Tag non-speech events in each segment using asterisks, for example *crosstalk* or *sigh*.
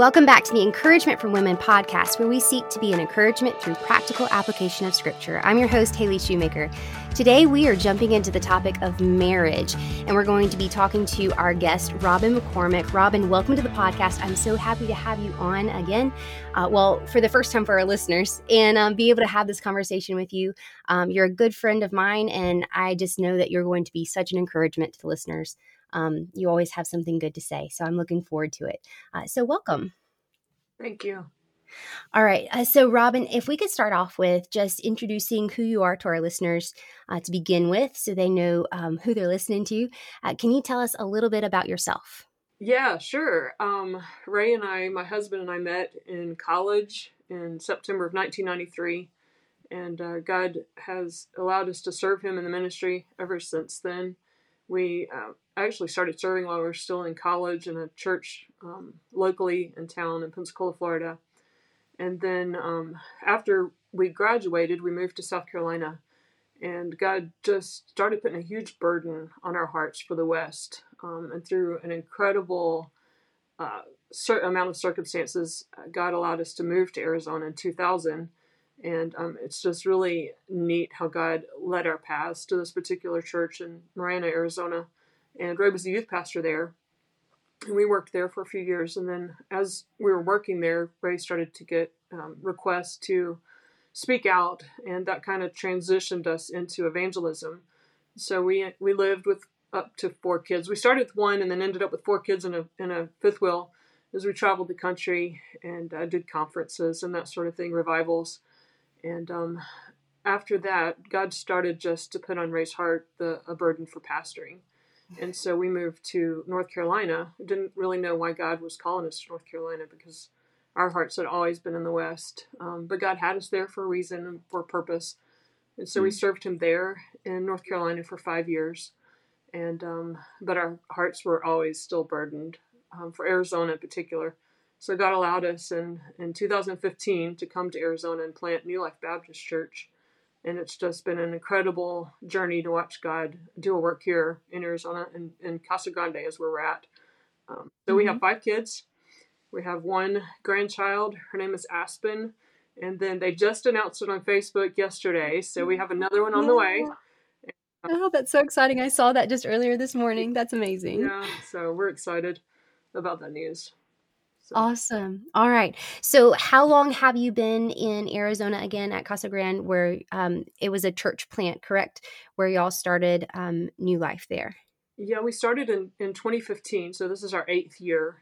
Welcome back to the Encouragement from Women podcast, where we seek to be an encouragement through practical application of Scripture. I'm your host, Haley Shoemaker. Today, we are jumping into the topic of marriage, and we're going to be talking to our guest, Robin McCormick. Robin, welcome to the podcast. I'm so happy to have you on again. Uh, well, for the first time for our listeners, and um, be able to have this conversation with you. Um, you're a good friend of mine, and I just know that you're going to be such an encouragement to the listeners. Um, you always have something good to say, so I'm looking forward to it. Uh, so, welcome. Thank you. All right. Uh, so, Robin, if we could start off with just introducing who you are to our listeners uh, to begin with, so they know um, who they're listening to, uh, can you tell us a little bit about yourself? Yeah, sure. Um, Ray and I, my husband and I met in college in September of 1993, and uh, God has allowed us to serve Him in the ministry ever since then. We uh, actually started serving while we were still in college in a church um, locally in town in Pensacola, Florida. And then um, after we graduated, we moved to South Carolina. And God just started putting a huge burden on our hearts for the West. Um, and through an incredible uh, amount of circumstances, uh, God allowed us to move to Arizona in 2000. And um, it's just really neat how God led our paths to this particular church in Marana, Arizona and Ray was the youth pastor there. And we worked there for a few years. And then as we were working there, Ray started to get um, requests to speak out, and that kind of transitioned us into evangelism. So we we lived with up to four kids. We started with one, and then ended up with four kids in a in a fifth wheel as we traveled the country and uh, did conferences and that sort of thing, revivals. And um, after that, God started just to put on Ray's heart the a burden for pastoring. And so we moved to North Carolina. Didn't really know why God was calling us to North Carolina because our hearts had always been in the West. Um, but God had us there for a reason and for a purpose. And so we served Him there in North Carolina for five years. And um, but our hearts were always still burdened um, for Arizona in particular. So God allowed us in in 2015 to come to Arizona and plant New Life Baptist Church and it's just been an incredible journey to watch God do a work here in Arizona and in Casa Grande is where we're at. Um, so mm-hmm. we have mm-hmm. five kids. We have one grandchild. Her name is Aspen, and then they just announced it on Facebook yesterday. So we have another one on the way. Oh, that's so exciting! I saw that just earlier this morning. That's amazing. Yeah, so we're excited about that news. So. Awesome. All right. So, how long have you been in Arizona again at Casa Grande, where um, it was a church plant, correct? Where y'all started um, New Life there? Yeah, we started in, in 2015. So, this is our eighth year.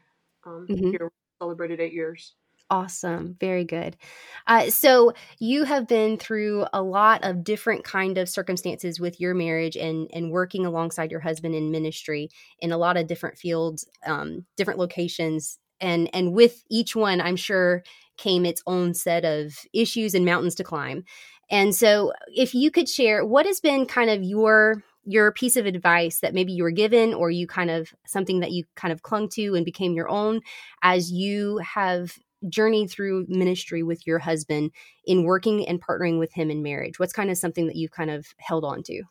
Um, mm-hmm. Here, we celebrated eight years. Awesome. Very good. Uh, so you have been through a lot of different kind of circumstances with your marriage and and working alongside your husband in ministry in a lot of different fields, um, different locations and and with each one i'm sure came its own set of issues and mountains to climb. And so if you could share what has been kind of your your piece of advice that maybe you were given or you kind of something that you kind of clung to and became your own as you have journeyed through ministry with your husband in working and partnering with him in marriage? What's kind of something that you've kind of held on to?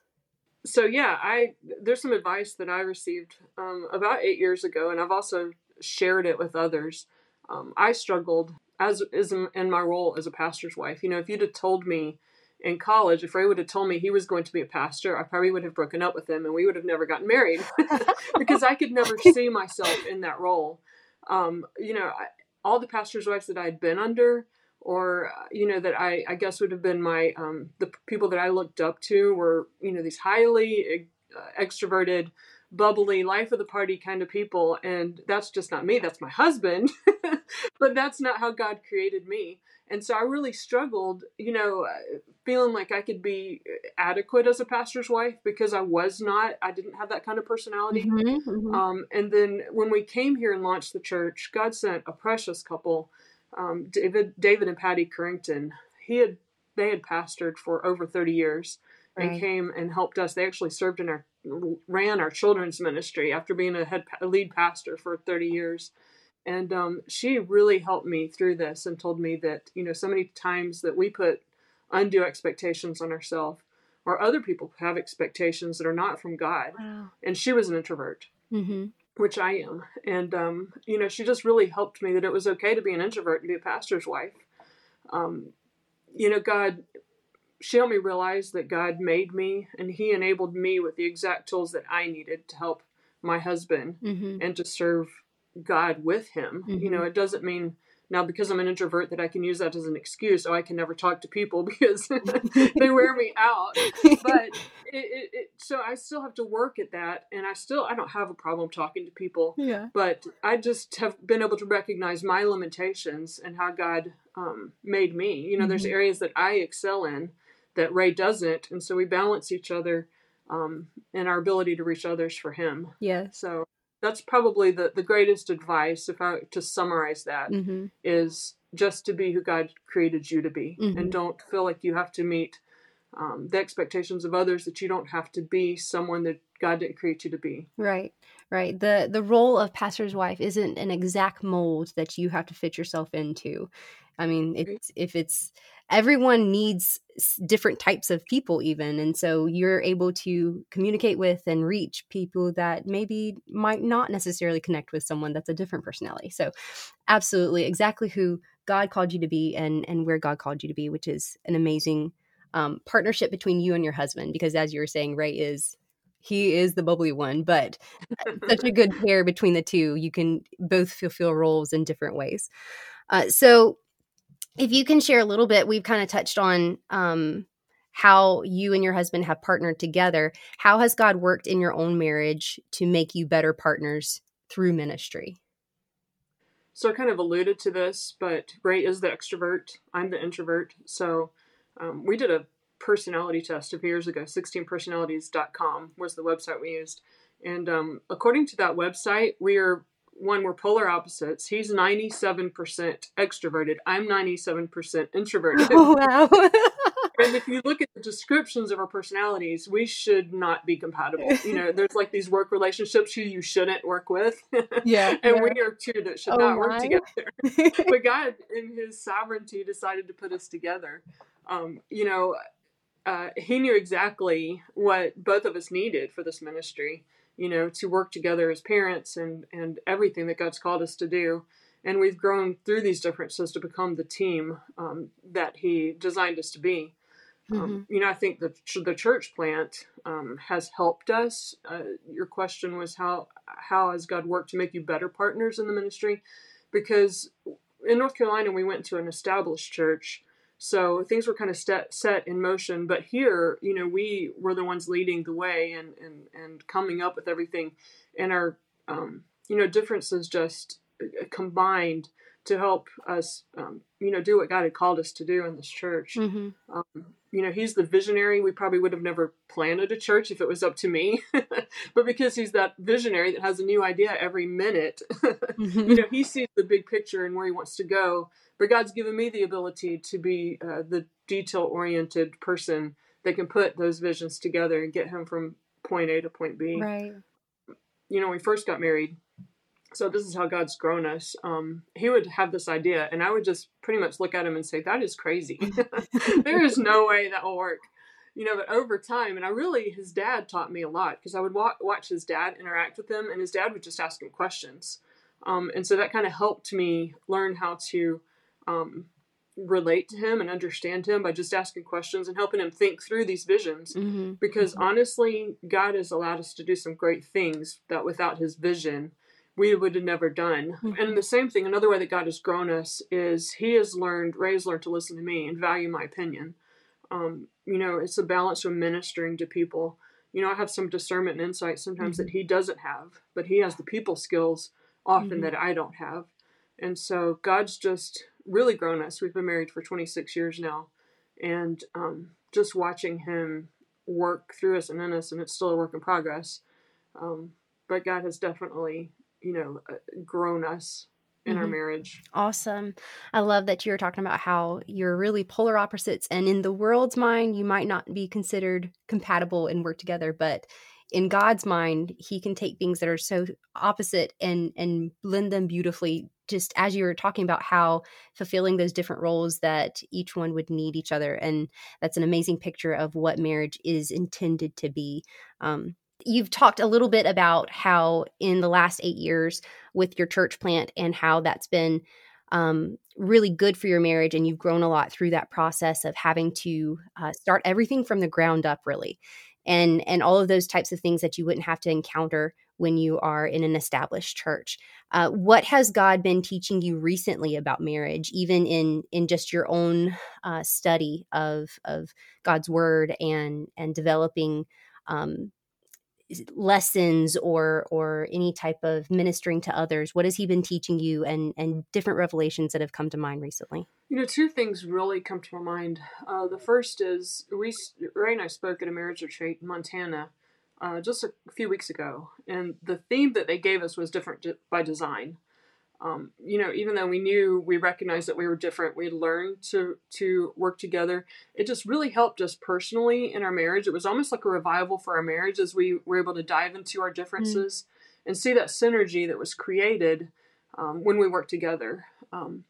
So yeah i there's some advice that i received um, about eight years ago and i've also shared it with others. Um, I struggled as is in my role as a pastor's wife. You know, if you'd have told me in college, if Ray would have told me he was going to be a pastor, I probably would have broken up with him and we would have never gotten married *laughs* because I could never see myself in that role. Um, you know, I, all the pastor's wives that I'd been under, or you know, that I, I guess would have been my um, the people that I looked up to were you know these highly uh, extroverted bubbly life of the party kind of people and that's just not me that's my husband. *laughs* But that's not how god created me. And so i really struggled you know uh, feeling like i could be adequate as a pastor's wife because i was not i didn't have that kind of personality. Mm-hmm, mm-hmm. Um, and then when we came here and launched the church god sent a precious couple um, david david and patty currington he had they had pastored for over 30 years. Right. and came and helped us. They actually served in our ran our children's ministry after being a head a lead pastor for 30 years and um, she really helped me through this and told me that you know so many times that we put undue expectations on ourselves or other people have expectations that are not from god wow. and she was an introvert mm-hmm. which I am. And, um, you know, she just really helped me that it was okay to be an introvert and be a pastor's wife. Um, you know, God, she helped me realize that God made me and He enabled me with the exact tools that I needed to help my husband mm-hmm. and to serve God with Him. Mm-hmm. You know, it doesn't mean now, because I'm an introvert, that I can use that as an excuse. Oh, I can never talk to people *laughs* because *laughs* they wear me out. But *laughs* it, it, it, so I still have to work at that, and I still I don't have a problem talking to people. Yeah. But I just have been able to recognize my limitations and how God um, made me. You know, mm-hmm. there's areas that I excel in that Ray doesn't, and so we balance each other um, and our ability to reach others for Him. Yeah. So that's probably the, the greatest advice if i to summarize that mm-hmm. is just to be who god created you to be mm-hmm. and don't feel like you have to meet um, the expectations of others that you don't have to be someone that god didn't create you to be right right? The the role of pastor's wife isn't an exact mold that you have to fit yourself into. I mean it's, if it's everyone needs different types of people even and so you're able to communicate with and reach people that maybe might not necessarily connect with someone that's a different personality. So absolutely exactly who god called you to be and and where god called you to be which is an amazing um, partnership between you and your husband because as you were saying ray is he is the bubbly one but such a *laughs* good pair between the two you can both fulfill roles in different ways uh, so if you can share a little bit, we've kind of touched on um, how you and your husband have partnered together. How has God worked in your own marriage to make you better partners through ministry? So I kind of alluded to this, but Ray is the extrovert. I'm the introvert. So um, we did a personality test a few years ago. 16personalities.com was the website we used. And um, according to that website, we are one we're polar opposites. He's 97% extroverted. I'm 97% introverted. *laughs* Oh, wow. *laughs* and if you look at the descriptions of our personalities, we should not be compatible. You know, there's like these work relationships who you shouldn't work with. *laughs* Yeah. and yeah. we are two that should oh, not work together. but God, in His sovereignty, decided to put us together. Um, you know, uh, He knew exactly what both of us needed for this ministry you know, to work together as parents and, and everything that God's called us to do. And we've grown through these differences to become the team um, that He designed us to be. Um, mm-hmm. Um, you know, I think the the church plant um, has helped us. Uh, your question was how how has God worked to make you better partners in the ministry? Because in North Carolina, we went to an established church, so things were kind of set, set in motion. But here, you know, we were the ones leading the way and, and, and coming up with everything. And our, um, you know, differences just uh, combined to help us, um, you know, do what God had called us to do in this church. Mm-hmm. Um, you know, he's the visionary. We probably would have never planted a church if it was up to me, *laughs* but because he's that visionary that has a new idea every minute, mm-hmm. *laughs* you know, he sees the big picture and where he wants to go. But God's given me the ability to be uh, the detail oriented person that can put those visions together and get him from point A to point B. Right. You know, when we first got married, so this is how God's grown us. Um, he would have this idea, and I would just pretty much look at him and say, "That is crazy. *laughs* there is no way that will work." You know, but over time, and I really, his dad taught me a lot because I would wa- watch his dad interact with him, and his dad would just ask him questions, um, and so that kind of helped me learn how to um, relate to him and understand him by just asking questions and helping him think through these visions. Mm-hmm. Because mm-hmm. honestly, God has allowed us to do some great things that without his vision, we would have never done. Mm-hmm. And the same thing, another way that God has grown us is he has learned, Ray has learned to listen to me and value my opinion. Um, you know, it's a balance from ministering to people. You know, I have some discernment and insight sometimes mm-hmm. that he doesn't have, but he has the people skills often mm-hmm. that I don't have. And so God's just really grown us. We've been married for 26 years now. And um, just watching him work through us and in us, and it's still a work in progress. Um, but God has definitely you know, uh, grown us in mm-hmm. our marriage. Awesome. I love that you're talking about how you're really polar opposites and in the world's mind you might not be considered compatible and work together, but in God's mind, he can take things that are so opposite and and blend them beautifully just as you were talking about how fulfilling those different roles that each one would need each other and that's an amazing picture of what marriage is intended to be um, You've talked a little bit about how in the last eight years with your church plant and how that's been um, really good for your marriage and you've grown a lot through that process of having to uh, start everything from the ground up really. And and all of those types of things that you wouldn't have to encounter when you are in an established church. Uh, what has god been teaching you recently about marriage even in in just your own uh, study of of god's word and and developing um, lessons or or any type of ministering to others what has he been teaching you and and different revelations that have come to mind recently? You know two things really come to my mind. Uh, the first is we ray and i spoke at a marriage retreat in montana uh, just a few weeks ago and the theme that they gave us was different by design um, you know, even though we knew we recognized that we were different, we learned to to work together. It just really helped us personally in our marriage. It was almost like a revival for our marriage as we were able to dive into our differences mm. and see that synergy that was created um, when we worked together. Um,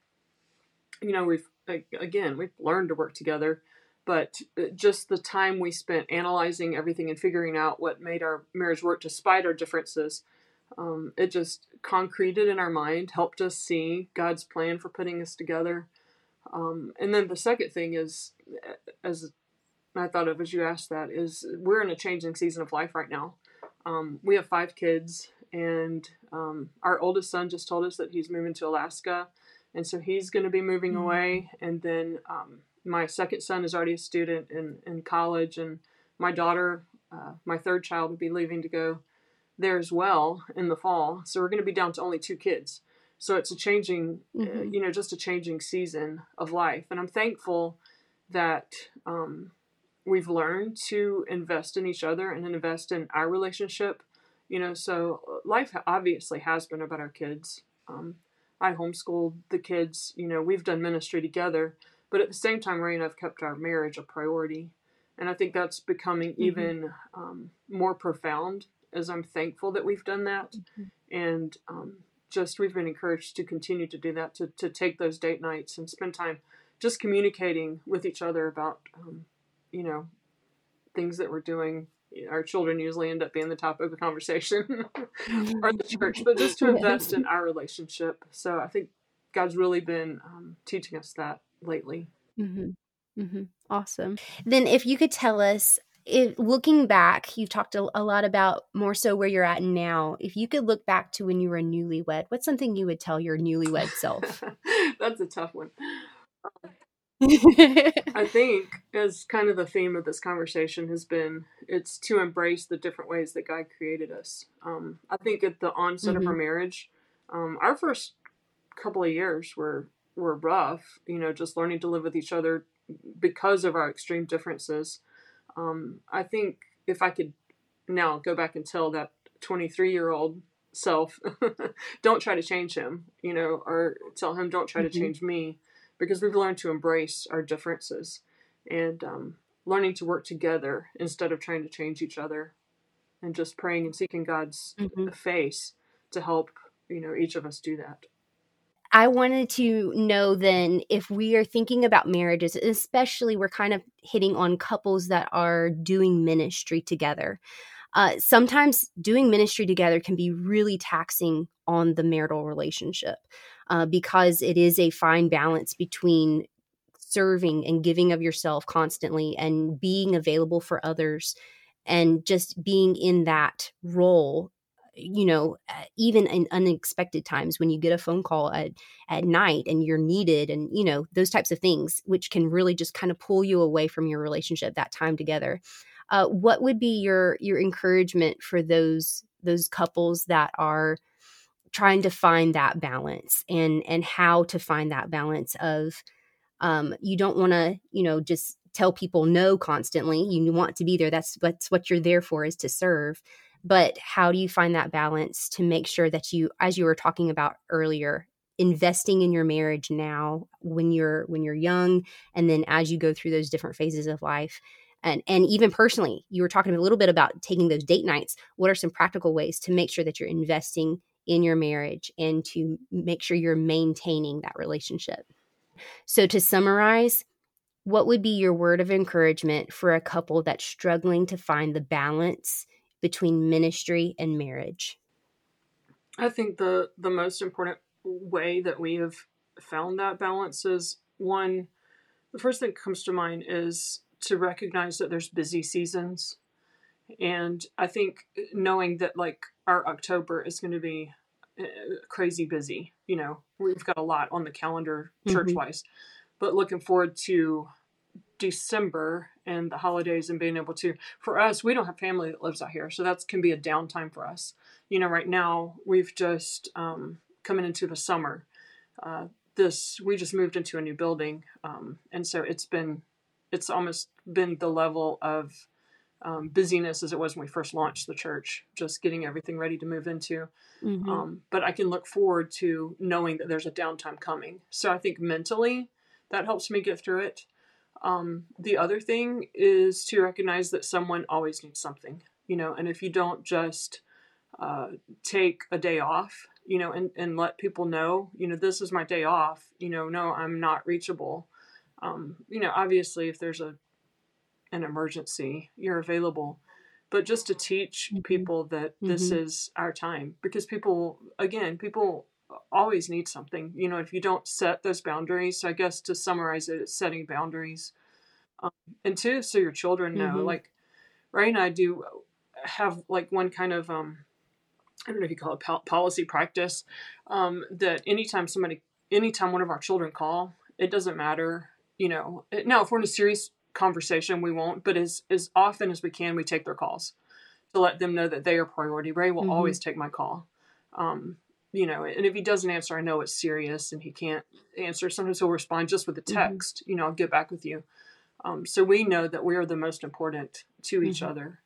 you know, we've again we've learned to work together, but uh, just the time we spent analyzing everything and figuring out what made our marriage work despite our differences um, it just concreted in our mind, helped us see God's plan for putting us together. Um, and then the second thing is, as I thought of as you asked that, is we're in a changing season of life right now. Um, we have five kids, and um, our oldest son just told us that he's moving to Alaska, and so he's going to be moving mm-hmm. away. And then um, my second son is already a student in, in college, and my daughter, uh, my third child, will be leaving to go there as well in the fall. So we're going to be down to only two kids. So it's a changing, uh, mm-hmm. uh, you know, just a changing season of life. And I'm thankful that um, we've learned to invest in each other and invest in our relationship. You know, so life obviously has been about our kids. Um, I homeschooled the kids. You know, we've done ministry together, but at the same time, Ray and I've kept our marriage a priority. And I think that's becoming mm-hmm. even um, more profound as I'm thankful that we've done that. Mm-hmm. And um, just we've been encouraged to continue to do that, to, to take those date nights and spend time just communicating with each other about, um, you know, things that we're doing. Our children usually end up being the topic of the conversation *laughs* or the *laughs* church, but just to invest in our relationship. So I think God's really been um, teaching us that lately. Mm-hmm. Mm-hmm. Awesome. Then, if you could tell us if looking back, you've talked a, a, lot about more so where you're at now. If you could look back to when you were newlywed, what's something you would tell your newlywed self? *laughs* That's a tough one. I *laughs* think as kind of the theme of this conversation has been it's to embrace the different ways that God created us. Um, I think at the onset mm-hmm. of our mm-hmm. marriage, um, our first couple of years were were rough. You know, just learning to live with each other because of our extreme differences. Um, I think if I could now go back and tell that 23 year old self, *laughs* don't try to change him, you know, or tell him don't try mm-hmm. to change me, because we've learned to embrace our differences and um, learning to work together instead of trying to change each other and just praying and seeking God's mm-hmm. face to help, you know, each of us do that. I wanted to know then if we are thinking about marriages, especially we're kind of hitting on couples that are doing ministry together. Uh, sometimes doing ministry together can be really taxing on the marital relationship uh, because it is a fine balance between serving and giving of yourself constantly and being available for others and just being in that role you know uh, even in unexpected times when you get a phone call at at night and you're needed and you know those types of things which can really just kind of pull you away from your relationship that time together. Uh, what would be your your encouragement for those those couples that are trying to find that balance and and how to find that balance of um, you don't want to you know just tell people no constantly you want to be there that's that's what you're there for is to serve but how do you find that balance to make sure that you as you were talking about earlier investing in your marriage now when you're when you're young and then as you go through those different phases of life and and even personally you were talking a little bit about taking those date nights. What are some practical ways to make sure that you're investing in your marriage and to make sure you're maintaining that relationship? So to summarize what would be your word of encouragement for a couple that's struggling to find the balance between ministry and marriage? I think the the most important way that we have found that balance is one the first thing that comes to mind is to recognize that there's busy seasons and i think knowing that like our october is going to be uh, crazy busy you know we've got a lot on the calendar church wise mm-hmm. but looking forward to december and the holidays and being able to for us we don't have family that lives out here so that can be a downtime for us. You know right now we've just um, coming into the summer. Uh, this we just moved into a new building um, and so it's been it's almost been the level of um, busyness as it was when we first launched the church just getting everything ready to move into. Mm-hmm. um, but i can look forward to knowing that there's a downtime coming. So i think mentally that helps me get through it um, the other thing is to recognize that someone always needs something you know and if you don't just uh, take a day off you know, and, and let people know, you know, this is my day off, you know, no, I'm not reachable. Um, you know, obviously if there's a an emergency, you're available. But just to teach mm-hmm. people that mm-hmm. this is our time because people again, people always need something. You know, if you don't set those boundaries, so I guess to summarize it, it's setting boundaries. Um, and two, so your children know. Mm-hmm. Like Ray and I do have like one kind of um I don't know if you call it policy practice, um, that anytime somebody, anytime one of our children call, it doesn't matter, you know. Now, if we're in a serious conversation, we won't, but as as often as we can, we take their calls to let them know that they are priority. Ray will mm-hmm. always take my call. Um, you know, and if he doesn't answer, I know it's serious and he can't answer. Sometimes he'll respond just with a mm-hmm. text, mm-hmm. you know, I'll get back with you. Um, so we know that we are the most important to each mm-hmm. other.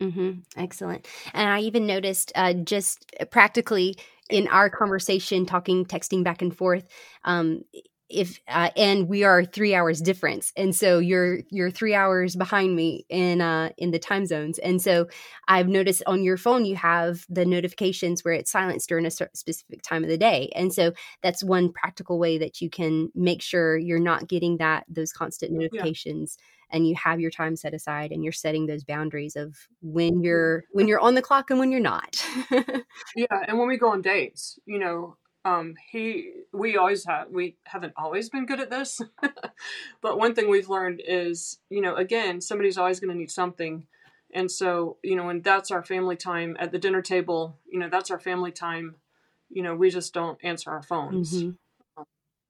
Mm-hmm. Excellent. And I even noticed uh, just practically in our conversation, talking, texting back and forth, um, if uh, and we are three hours difference and so you're you're three hours behind me in uh in the time zones and so i've noticed on your phone you have the notifications where it's silenced during a specific time of the day and so that's one practical way that you can make sure you're not getting that those constant notifications yeah. and you have your time set aside and you're setting those boundaries of when you're when you're on the clock and when you're not *laughs* yeah and when we go on dates you know um he we always have we haven't always been good at this *laughs* but one thing we've learned is you know again somebody's always going to need something and so you know when that's our family time at the dinner table you know that's our family time you know we just don't answer our phones mm-hmm. um,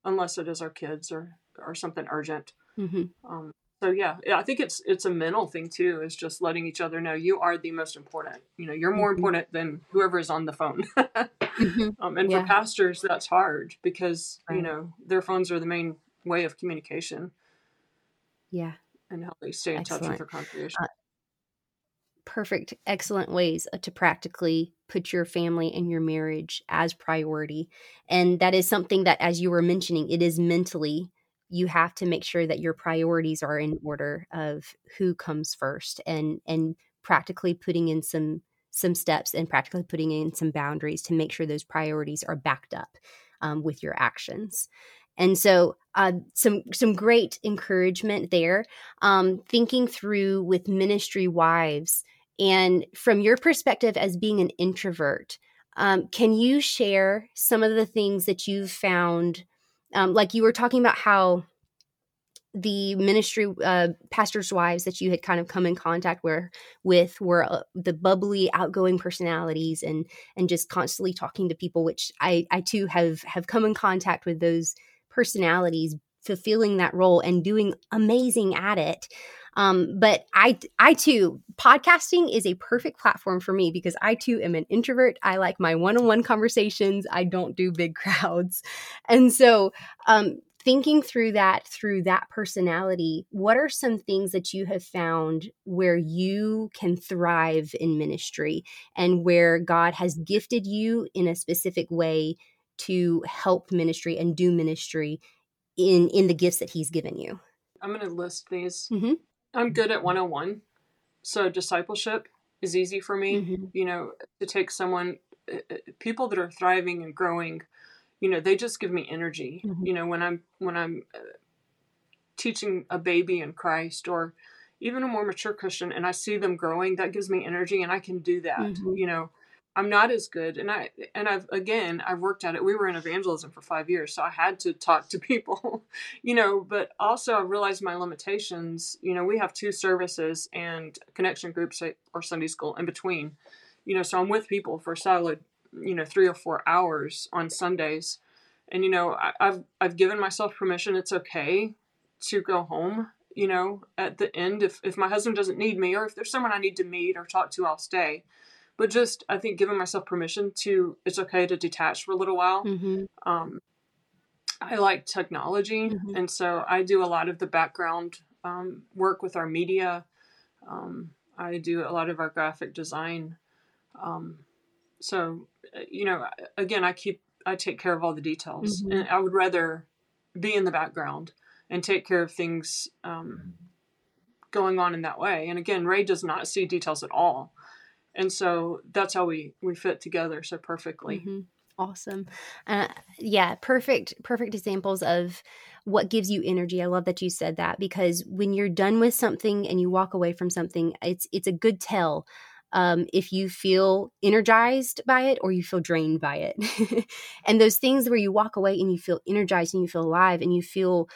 unless it is our kids or or something urgent mm-hmm. um, so yeah, I think it's it's a mental thing too. Is just letting each other know you are the most important. You know, you're more mm-hmm. important than whoever is on the phone. mm-hmm. *laughs* um, and yeah. for pastors, that's hard because right. you know their phones are the main way of communication. Yeah, and how they stay in Excellent. touch with their congregation. Uh, perfect, excellent ways uh, to practically put your family and your marriage as priority, and that is something that, as you were mentioning, it is mentally you have to make sure that your priorities are in order of who comes first and and practically putting in some some steps and practically putting in some boundaries to make sure those priorities are backed up um, with your actions. And so uh, some some great encouragement there um, thinking through with ministry wives and from your perspective as being an introvert um, can you share some of the things that you've found um, like you were talking about how the ministry uh, pastors' wives that you had kind of come in contact where, with were uh, the bubbly, outgoing personalities, and and just constantly talking to people, which I I too have have come in contact with those personalities, fulfilling that role and doing amazing at it. Um, but I, I too, podcasting is a perfect platform for me because I too am an introvert. I like my one-on-one conversations. I don't do big *laughs* crowds, and so um, thinking through that through that personality what are some things that you have found where you can thrive in ministry and where god has gifted you in a specific way to help ministry and do ministry in in the gifts that he's given you i'm going to list these mm-hmm. I'm good at 101 so discipleship is easy for me mm-hmm. you know to take someone uh, uh, people that are thriving and growing you know they just give me energy mm-hmm. you know when i'm when i'm uh, teaching a baby in christ or even a more mature Christian and I see them growing, that gives me energy and I can do that. Mhm. You know, I'm not as good and I and I've again I've worked at it. We were in evangelism for 5 years, so I had to talk to *laughs* people, you know, but also I realized my limitations. You know, we have two services and connection groups or Sunday school in between. You know, so I'm with people for solid, you know, 3 or 4 hours on Sundays. And you know, I, I've I've given myself permission. It's okay to go home you know, at the end, if, if my husband doesn't need me or if there's someone I need to meet or talk to, I'll stay. But just, I think, giving myself permission to, it's okay to detach for a little while. Mm-hmm. Um, I like technology, Mhm. and so I do a lot of the background um, work with our media. Um, I do a lot of our graphic design. Um, so, uh, you know, again, I keep, I take care of all the details, Mhm. and I would rather be in the background and take care of things um, going on in that way. And again, Ray does not see details at all, and so that's how we we fit together so perfectly. Mhm. Awesome. Uh, yeah, perfect, perfect examples of what gives you energy. I love that you said that because when you're done with something and you walk away from something, it's it's a good tell um, if you feel energized by it or you feel drained by it. *laughs* and those things where you walk away and you feel energized and you feel alive and you feel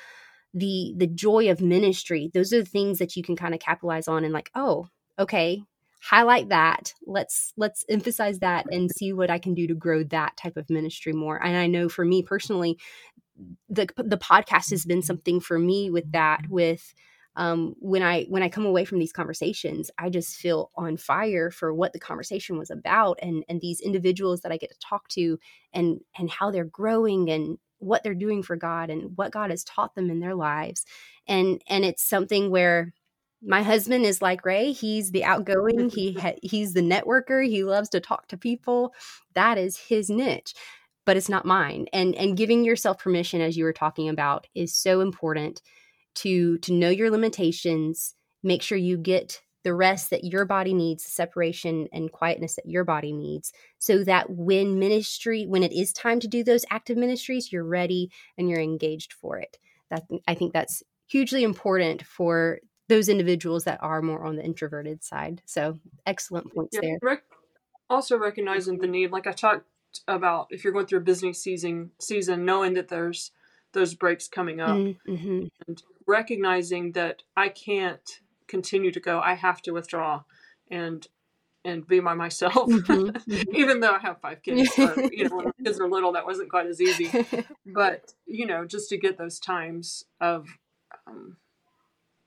the the joy of ministry. Those are the things that you can kind of capitalize on and like, oh, okay, highlight that. Let's let's emphasize that and see what i can do to grow that type of ministry more. And i know for me personally the the podcast has been something for me with that with um, when i when i come away from these conversations i just feel on fire for what the conversation was about and and these individuals that i get to talk to and and how they're growing and what they're doing for god and what god has taught them in their lives. And and it's something where my husband is like Ray. He's the outgoing. *laughs* He ha- he's the networker. He loves to talk to people. That is his niche, but it's not mine. And and giving yourself permission, as you were talking about, is so important to to know your limitations. Make sure you get the rest that your body needs, the separation and quietness that your body needs, so that when ministry, when it is time to do those active ministries, you're ready and you're engaged for it. That I think that's hugely important for those individuals that are more on the introverted side. So excellent points Yeah, there. rec- also recognizing the need, like I talked about, if you're going through a busy season, season, knowing that there's those breaks coming up, Mm-hmm. and recognizing that I can't continue to go. I have to withdraw and and be by myself. Mhm, *laughs* Even though I have five kids, or, you know, when my kids were little, that wasn't quite as easy. *laughs* But you know, just to get those times of um,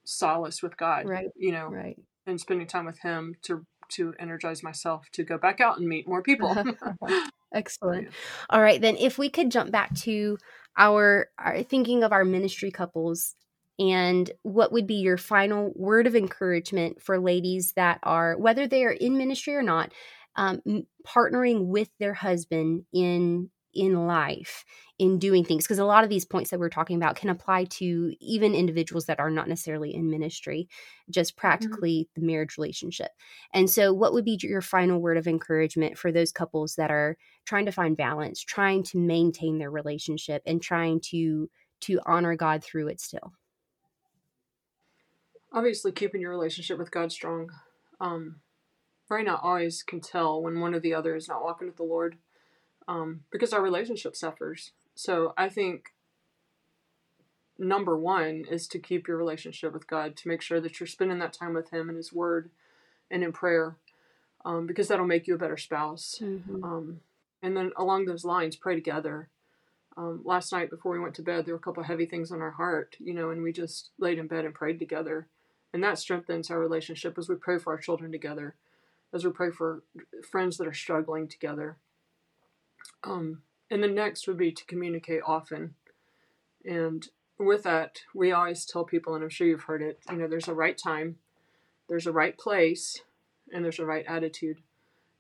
solace with God, Right. you know, right. and spending time with Him to to energize myself to go back out and meet more people. *laughs* *laughs* Excellent. All right, then if we could jump back to our, our thinking of our ministry couples and what would be your final word of encouragement for ladies that are whether they are in ministry or not um, partnering with their husband in in life in doing things because a lot of these points that we're talking about can apply to even individuals that are not necessarily in ministry just practically the marriage relationship. And so what would be your final word of encouragement for those couples that are trying to find balance trying to maintain their relationship and trying to to honor god through it still? Obviously, keeping your relationship with God strong. Um, and I always can tell when one or the other is not walking with the Lord um, because our relationship suffers. So I think number one is to keep your relationship with God, to make sure that you're spending that time with Him and His Word and in prayer, um, because that'll make you a better spouse. Mhm. Um, and then along those lines, pray together. Um, last night before we went to bed, there were a couple of heavy things on our heart, you know, and we just laid in bed and prayed together. And that strengthens our relationship as we pray for our children together, as we pray for friends that are struggling together. Um, and the next would be to communicate often. And with that, we always tell people, and I'm sure you've heard it, you know, there's a right time, there's a right place, and there's a right attitude.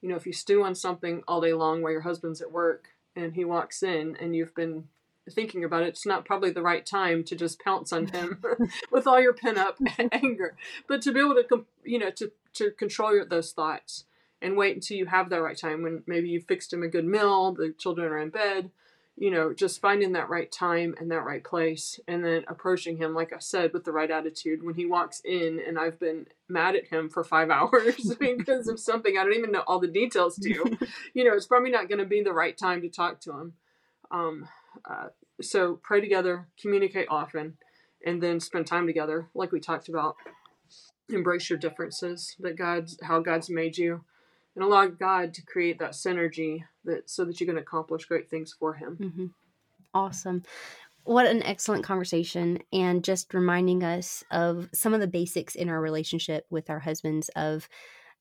You know, if you stew on something all day long while your husband's at work and he walks in and you've been thinking about it, it's not probably the right time to just pounce on him *laughs* *laughs* with all your pent up *laughs* anger, but to be able to, com- you know, to, to control your, those thoughts and wait until you have that right time when maybe you fixed him a good meal, the children are in bed, you know, just finding that right time and that right place and then approaching him, like I said, with the right attitude when he walks in and I've been mad at him for five *laughs* hours *laughs* because of something I don't even know all the details to, *laughs* you know, it's probably not going to be the right time to talk to him. Um, uh, so pray together, communicate often, and then spend time together, like we talked about. Embrace your differences, that God's how God's made you and allow God to create that synergy that so that you can accomplish great things for Him. Mm-hmm. Awesome. What an excellent conversation, and just reminding us of some of the basics in our relationship with our husbands. Of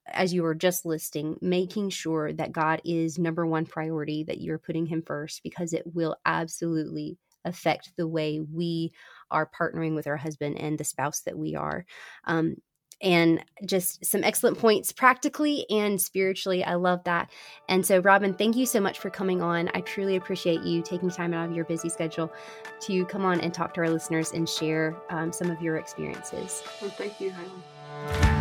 as you were just listing, making sure that God is number one priority, that you're putting Him first, because it will absolutely affect the way we are partnering with our husband and the spouse that we are. Um, and just some excellent points practically and spiritually. I love that. And so, Robin, thank you so much for coming on. I truly appreciate you taking time out of your busy schedule to come on and talk to our listeners and share um, some of your experiences. Well, thank you, Haley.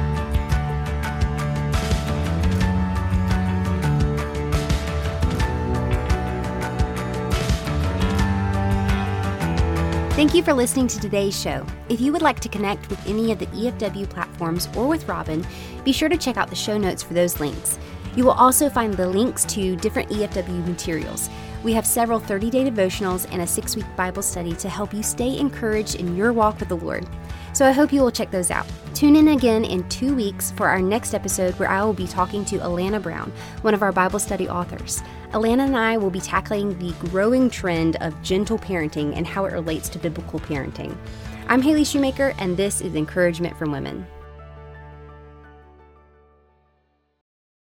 Thank you for listening to today's show. If you would like to connect with any of the EFW platforms or with Robin, be sure to check out the show notes for those links. You will also find the links to different EFW materials. We have several 30 day devotionals and a six week Bible study to help you stay encouraged in your walk with the Lord. So I hope you will check those out. Tune in again in two weeks for our next episode where I will be talking to Alana Brown, one of our Bible study authors. Alana and I will be tackling the growing trend of gentle parenting and how it relates to biblical parenting. I'm Haley Shoemaker, and this is Encouragement from Women.